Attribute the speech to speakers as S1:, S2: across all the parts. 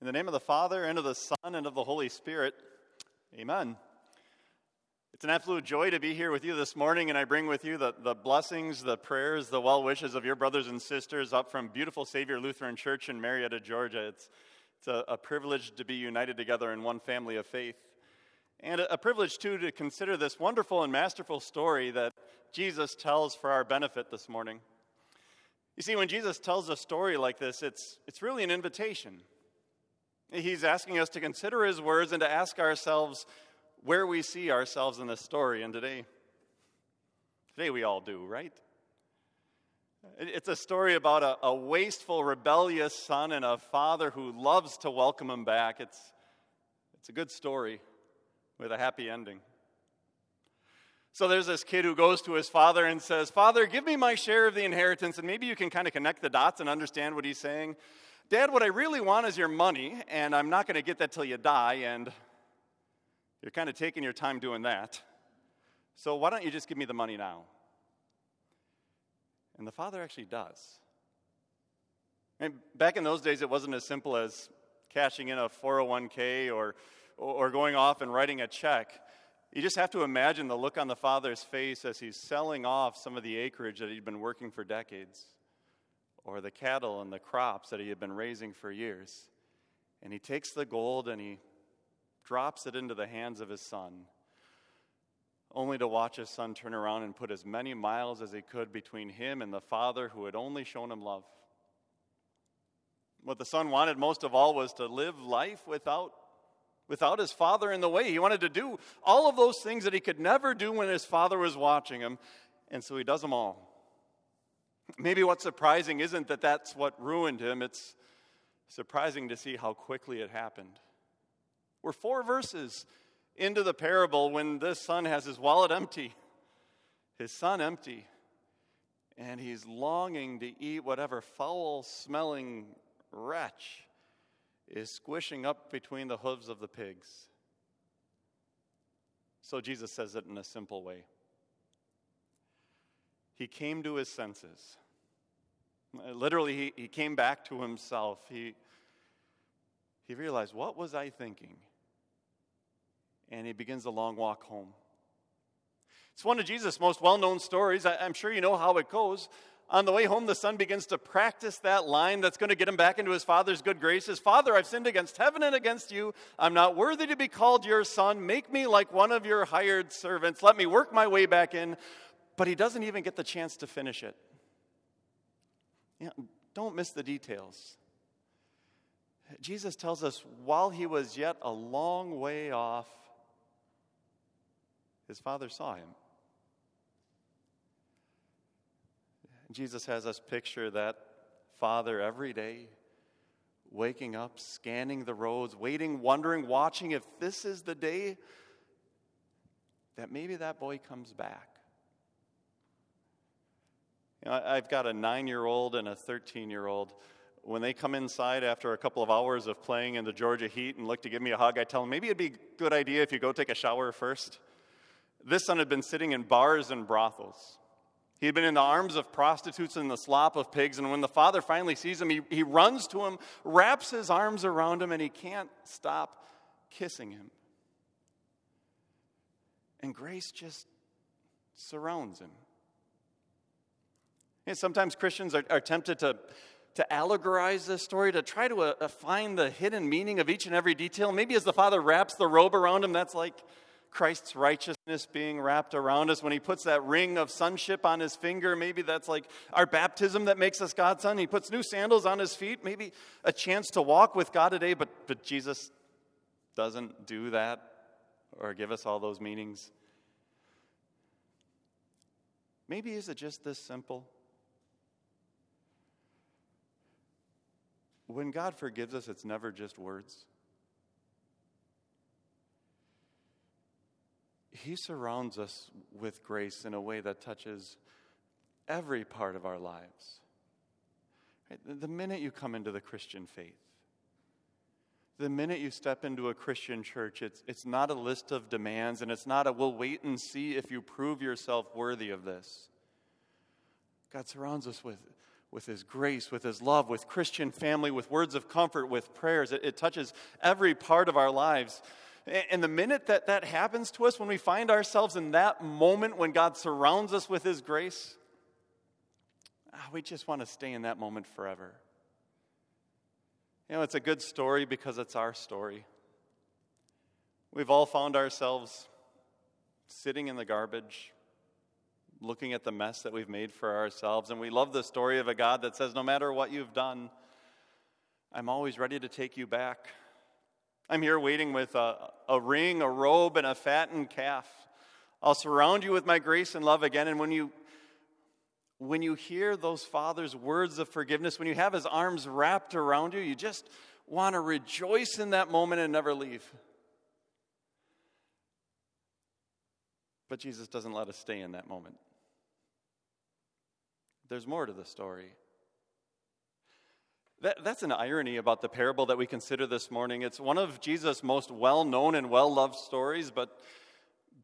S1: In the name of the Father, and of the Son, and of the Holy Spirit, amen. It's an absolute joy to be here with you this morning, and I bring with you the, the blessings, the prayers, the well wishes of your brothers and sisters up from beautiful Savior Lutheran Church in Marietta, Georgia. It's, it's a, a privilege to be united together in one family of faith. And a, a privilege, too, to consider this wonderful and masterful story that Jesus tells for our benefit this morning. You see, when Jesus tells a story like this, it's, it's really an invitation. He's asking us to consider his words and to ask ourselves where we see ourselves in this story. And today, today we all do, right? It's a story about a, a, wasteful, rebellious son and a father who loves to welcome him back. It's, it's a good story with a happy ending. So there's this kid who goes to his father and says, Father, give me my share of the inheritance. And maybe you can kind of connect the dots and understand what he's saying. Dad, what I really want is your money, and I'm not going to get that till you die, and you're kind of taking your time doing that. So why don't you just give me the money now? And the father actually does. And back in those days, it wasn't as simple as cashing in a 401k or, or going off and writing a check. You just have to imagine the look on the father's face as he's selling off some of the acreage that he'd been working for decades or the cattle and the crops that he had been raising for years. And he takes the gold and he drops it into the hands of his son, only to watch his son turn around and put as many miles as he could between him and the father who had only shown him love. What the son wanted most of all was to live life without, without his father in the way. He wanted to do all of those things that he could never do when his father was watching him, and so he does them all. Maybe what's surprising isn't that that's what ruined him, it's surprising to see how quickly it happened. We're four verses into the parable when this son has his wallet empty, his son empty, and he's longing to eat whatever foul smelling wretch is squishing up between the hooves of the pigs. So Jesus says it in a simple way he came to his senses. Literally, he, he came back to himself. He, he realized, what was I thinking? And he begins the long walk home. It's one of Jesus' most well known stories. I, I'm sure you know how it goes. On the way home, the son begins to practice that line that's going to get him back into his father's good graces. Father, I've sinned against heaven and against you. I'm not worthy to be called your son. Make me like one of your hired servants. Let me work my way back in but he doesn't even get the chance to finish it. Don't miss the details. Jesus tells us while he was yet a long way off, his father saw him. Jesus has us picture that father every day, waking up, scanning the roads, waiting, wondering, watching if this is the day that maybe that boy comes back. You know, I've got a nine year old and a 13 year old. When they come inside after a couple of hours of playing in the Georgia heat and look to give me a hug, I tell them maybe it'd be a good idea if you go take a shower first. This son had been sitting in bars and brothels. He had been in the arms of prostitutes and the slop of pigs, and when the father finally sees him, he, he runs to him, wraps his arms around him, and he can't stop kissing him. And grace just surrounds him. Sometimes Christians are, are, tempted to, to allegorize this story, to try to uh, find the hidden meaning of each and every detail. Maybe as the Father wraps the robe around him, that's like Christ's righteousness being wrapped around us. When he puts that ring of sonship on his finger, maybe that's like our baptism that makes us God's son. He puts new sandals on his feet, maybe a chance to walk with God today, but, but Jesus doesn't do that or give us all those meanings. Maybe is it just this simple? When God forgives us, it's never just words. He surrounds us with grace in a way that touches every part of our lives. The minute you come into the Christian faith, the minute you step into a Christian church, it's, it's not a list of demands and it's not a we'll wait and see if you prove yourself worthy of this. God surrounds us with with His grace, with His love, with Christian family, with words of comfort, with prayers. It, it touches every part of our lives. And the minute that that happens to us, when we find ourselves in that moment when God surrounds us with His grace, ah, we just want to stay in that moment forever. You know, it's a good story because it's our story. We've all found ourselves sitting in the garbage, looking at the mess that we've made for ourselves. And we love the story of a God that says, No matter what you've done, I'm always ready to take you back. I'm here waiting with a, a ring, a robe, and a fattened calf. I'll surround you with my grace and love again. And when you when you hear those father's words of forgiveness, when you have his arms wrapped around you, you just want to rejoice in that moment and never leave. But Jesus doesn't let us stay in that moment. There's more to the story. That, that's an irony about the parable that we consider this morning. It's one of Jesus' most well known and well loved stories, but,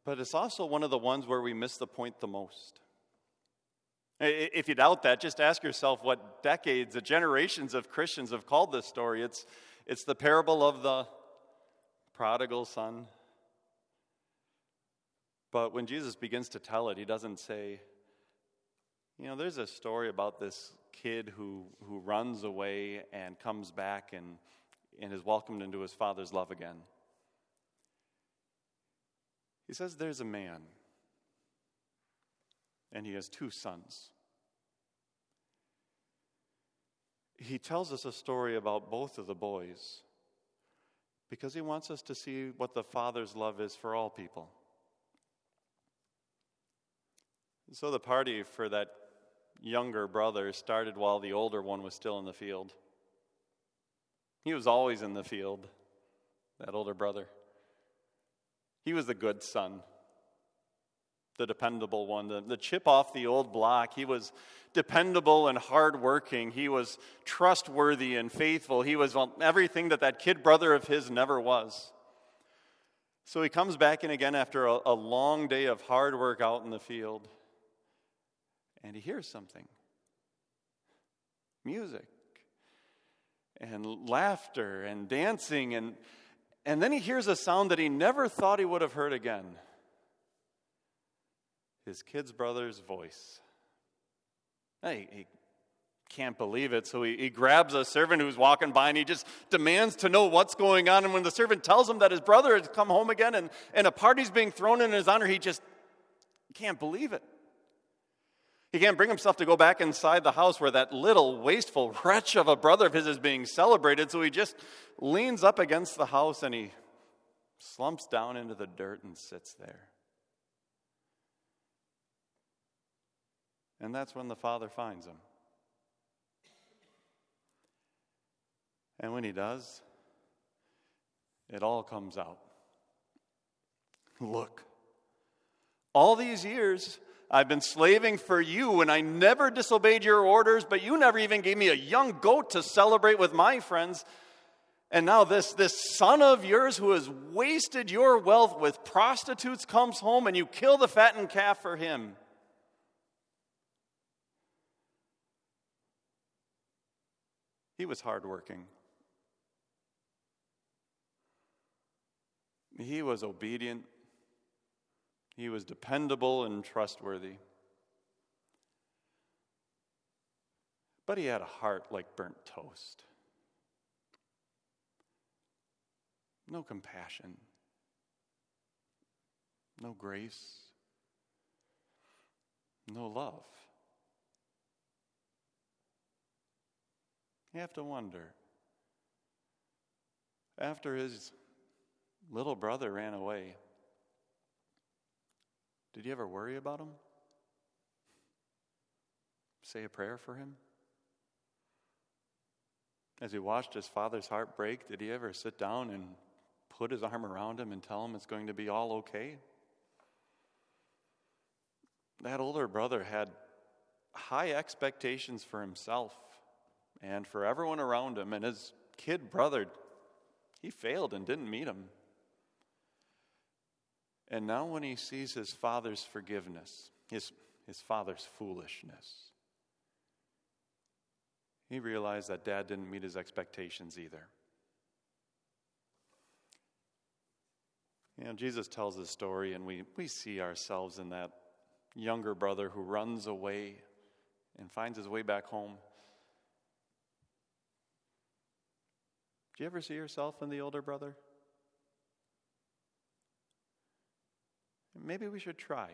S1: but it's also one of the ones where we miss the point the most. If you doubt that, just ask yourself what decades, generations of Christians have called this story. It's, it's the parable of the prodigal son. But when Jesus begins to tell it, he doesn't say, you know, there's a story about this kid who, who runs away and comes back and, and is welcomed into his father's love again. He says there's a man, and he has two sons. He tells us a story about both of the boys because he wants us to see what the father's love is for all people. So the party for that younger brother started while the older one was still in the field. He was always in the field, that older brother. He was the good son, the dependable one, the, the chip off the old block. He was dependable and hardworking. He was trustworthy and faithful. He was everything that that kid brother of his never was. So he comes back in again after a, a long day of hard work out in the field and he hears something. Music and laughter and dancing and and then he hears a sound that he never thought he would have heard again. His kid's brother's voice. He, he can't believe it so he, he grabs a servant who's walking by and he just demands to know what's going on. And when the servant tells him that his brother has come home again and, and a party's being thrown in his honor he just can't believe it he can't bring himself to go back inside the house where that little wasteful wretch of a brother of his is being celebrated, so he just leans up against the house and he slumps down into the dirt and sits there. And that's when the father finds him. And when he does, it all comes out. Look, all these years, I've been slaving for you, and I never disobeyed your orders, but you never even gave me a young goat to celebrate with my friends. And now this, this son of yours who has wasted your wealth with prostitutes comes home and you kill the fattened calf for him. He was hardworking. He was obedient he was dependable and trustworthy. But he had a heart like burnt toast. No compassion, no grace, no love. You have to wonder. After his little brother ran away, did you ever worry about him? Say a prayer for him? As he watched his father's heart break, did he ever sit down and put his arm around him and tell him it's going to be all okay? That older brother had high expectations for himself and for everyone around him, and his kid brother, he failed and didn't meet him. And now, when he sees his father's forgiveness, his, his father's foolishness, he realized that dad didn't meet his expectations either. You know, Jesus tells this story, and we, we see ourselves in that younger brother who runs away and finds his way back home. Do you ever see yourself in the older brother? Maybe we should try.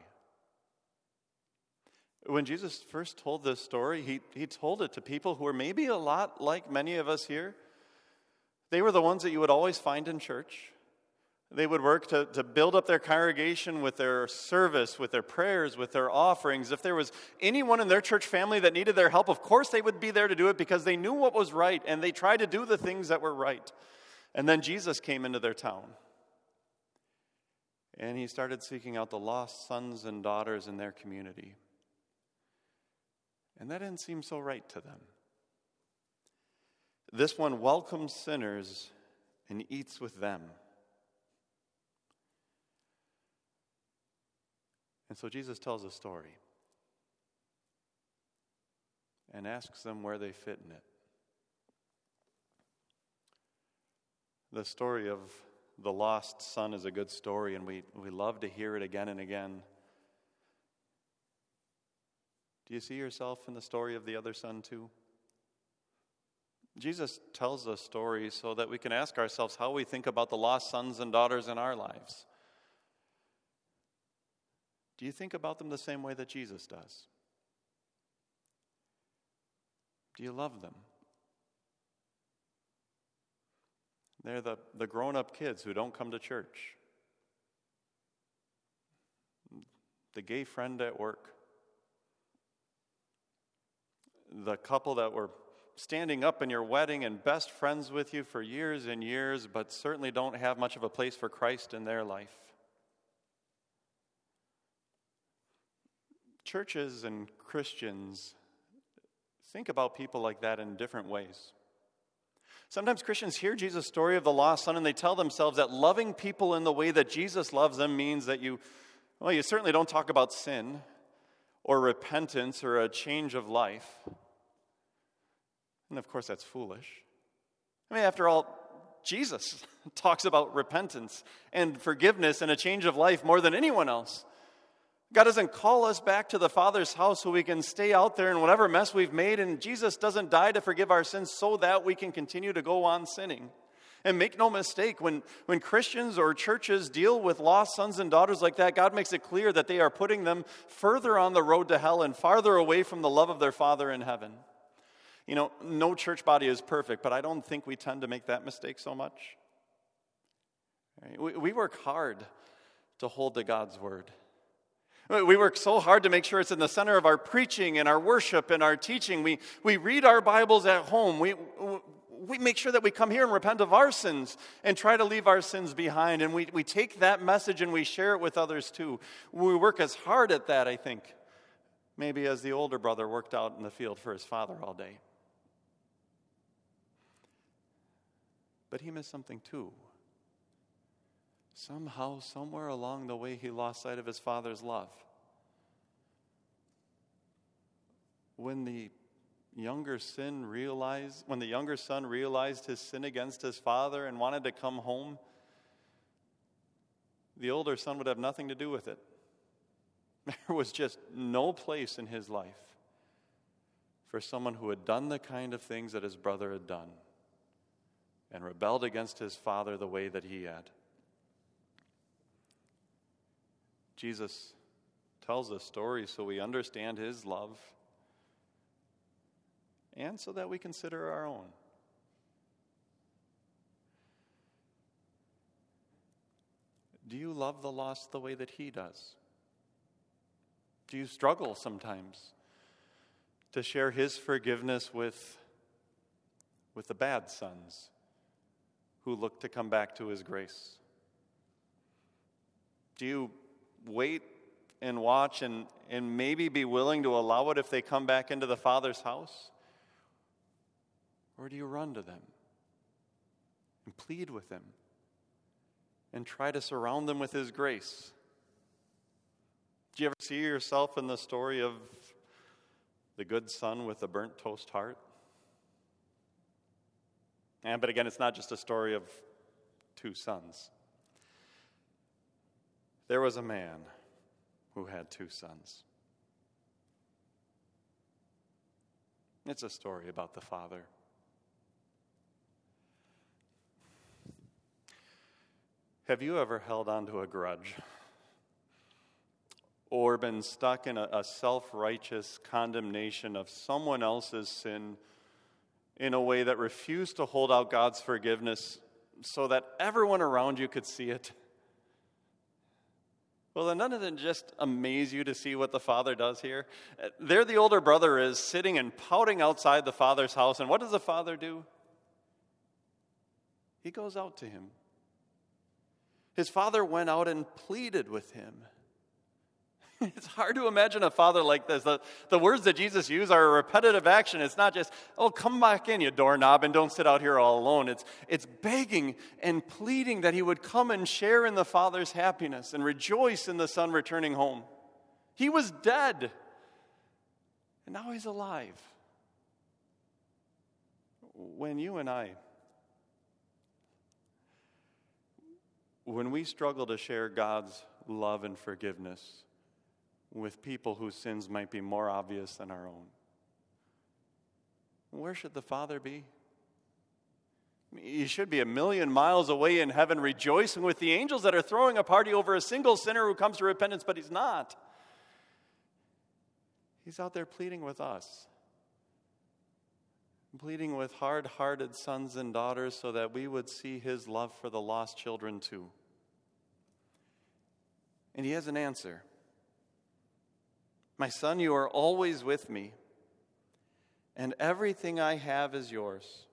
S1: When Jesus first told this story, he, he told it to people who were maybe a lot like many of us here. They were the ones that you would always find in church. They would work to, to build up their congregation with their service, with their prayers, with their offerings. If there was anyone in their church family that needed their help, of course they would be there to do it because they knew what was right and they tried to do the things that were right. And then Jesus came into their town. And he started seeking out the lost sons and daughters in their community. And that didn't seem so right to them. This one welcomes sinners and eats with them. And so Jesus tells a story and asks them where they fit in it. The story of the lost son is a good story, and we, we love to hear it again and again. Do you see yourself in the story of the other son, too? Jesus tells us stories so that we can ask ourselves how we think about the lost sons and daughters in our lives. Do you think about them the same way that Jesus does? Do you love them? They're the, the grown up kids who don't come to church, the gay friend at work, the couple that were standing up in your wedding and best friends with you for years and years, but certainly don't have much of a place for Christ in their life. churches and Christians think about people like that in different ways. Sometimes Christians hear Jesus' story of the lost son and they tell themselves that loving people in the way that Jesus loves them means that you, well, you certainly don't talk about sin or repentance or a change of life. And of course, that's foolish. I mean, after all, Jesus talks about repentance and forgiveness and a change of life more than anyone else. God doesn't call us back to the Father's house so we can stay out there in whatever mess we've made, and Jesus doesn't die to forgive our sins so that we can continue to go on sinning. And make no mistake, when, when Christians or churches deal with lost sons and daughters like that, God makes it clear that they are putting them further on the road to hell and farther away from the love of their Father in heaven. You know, no church body is perfect, but I don't think we tend to make that mistake so much. We, we work hard to hold to God's word. We work so hard to make sure it's in the center of our preaching and our worship and our teaching. We, we read our Bibles at home. We, we make sure that we come here and repent of our sins and try to leave our sins behind. And we, we take that message and we share it with others too. We work as hard at that, I think, maybe as the older brother worked out in the field for his father all day. But he missed something too. Somehow, somewhere along the way, he lost sight of his father's love. When the younger son realized when the younger son realized his sin against his father and wanted to come home, the older son would have nothing to do with it. There was just no place in his life for someone who had done the kind of things that his brother had done and rebelled against his father the way that he had. Jesus tells us stories so we understand his love and so that we consider our own. Do you love the lost the way that he does? Do you struggle sometimes to share his forgiveness with, with the bad sons who look to come back to his grace? Do you wait and watch and, and maybe be willing to allow it if they come back into the Father's house? Or do you run to them and plead with them and try to surround them with His grace? Do you ever see yourself in the story of the good son with the burnt toast heart? And, but again, it's not just a story of two sons. There was a man who had two sons. It's a story about the father. Have you ever held on to a grudge? Or been stuck in a, a self righteous condemnation of someone else's sin in a way that refused to hold out God's forgiveness so that everyone around you could see it? Well, then doesn't it just amaze you to see what the father does here? Uh, there, the older brother is sitting and pouting outside the father's house, and what does the father do? He goes out to him. His father went out and pleaded with him. It's hard to imagine a father like this. The, the words that Jesus used are a repetitive action. It's not just, oh, come back in, you doorknob, and don't sit out here all alone. It's, it's begging and pleading that he would come and share in the father's happiness and rejoice in the son returning home. He was dead, and now he's alive. When you and I, when we struggle to share God's love and forgiveness, with people whose sins might be more obvious than our own. Where should the Father be? He should be a million miles away in heaven, rejoicing with the angels that are throwing a party over a single sinner who comes to repentance, but he's not. He's out there pleading with us, pleading with hard hearted sons and daughters so that we would see his love for the lost children too. And he has an answer. My son, you are always with me, and everything I have is yours.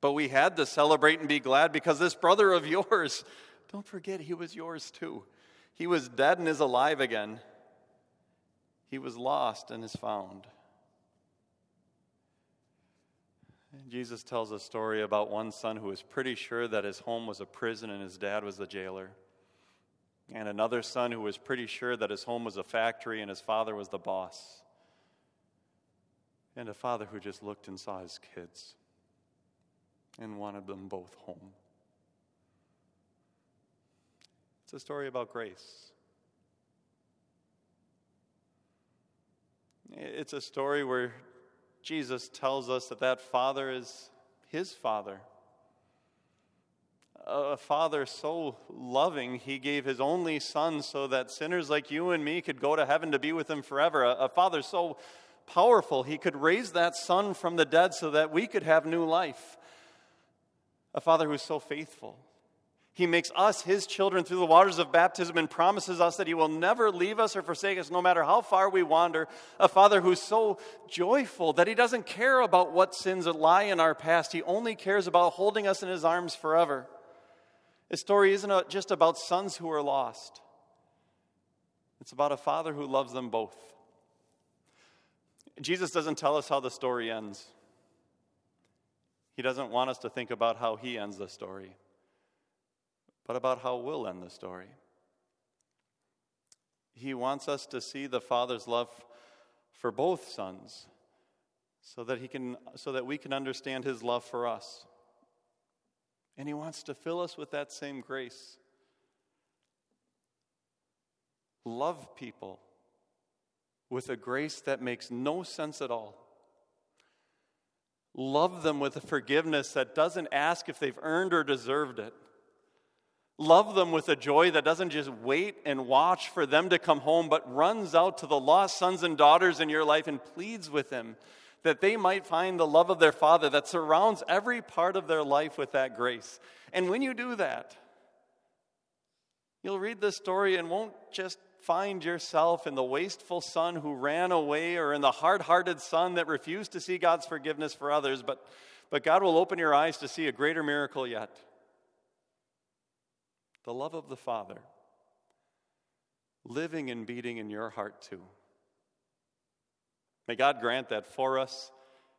S1: But we had to celebrate and be glad because this brother of yours, don't forget, he was yours too. He was dead and is alive again. He was lost and is found. Jesus tells a story about one son who was pretty sure that his home was a prison and his dad was the jailer and another son who was pretty sure that his home was a factory and his father was the boss, and a father who just looked and saw his kids and wanted them both home. It's a story about grace. It's a story where Jesus tells us that that father is his father a father so loving, he gave his only son so that sinners like you and me could go to heaven to be with him forever. A, a father so powerful, he could raise that son from the dead so that we could have new life. A father who's so faithful. He makes us his children through the waters of baptism and promises us that he will never leave us or forsake us no matter how far we wander. A father who's so joyful that he doesn't care about what sins lie in our past, he only cares about holding us in his arms forever. This story isn't just about sons who are lost, it's about a father who loves them both. Jesus doesn't tell us how the story ends. He doesn't want us to think about how he ends the story, but about how we'll end the story. He wants us to see the Father's love for both sons so that, he can, so that we can understand his love for us. And He wants to fill us with that same grace. Love people with a grace that makes no sense at all. Love them with a forgiveness that doesn't ask if they've earned or deserved it. Love them with a joy that doesn't just wait and watch for them to come home, but runs out to the lost sons and daughters in your life and pleads with them that they might find the love of their Father that surrounds every part of their life with that grace. And when you do that, you'll read this story and won't just find yourself in the wasteful son who ran away or in the hard hearted son that refused to see God's forgiveness for others, but, but God will open your eyes to see a greater miracle yet the love of the Father living and beating in your heart too. May God grant that for us,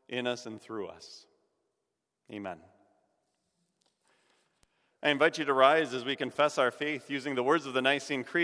S1: in us, and through us. Amen. I invite you to rise as we confess our faith using the words of the Nicene Creed.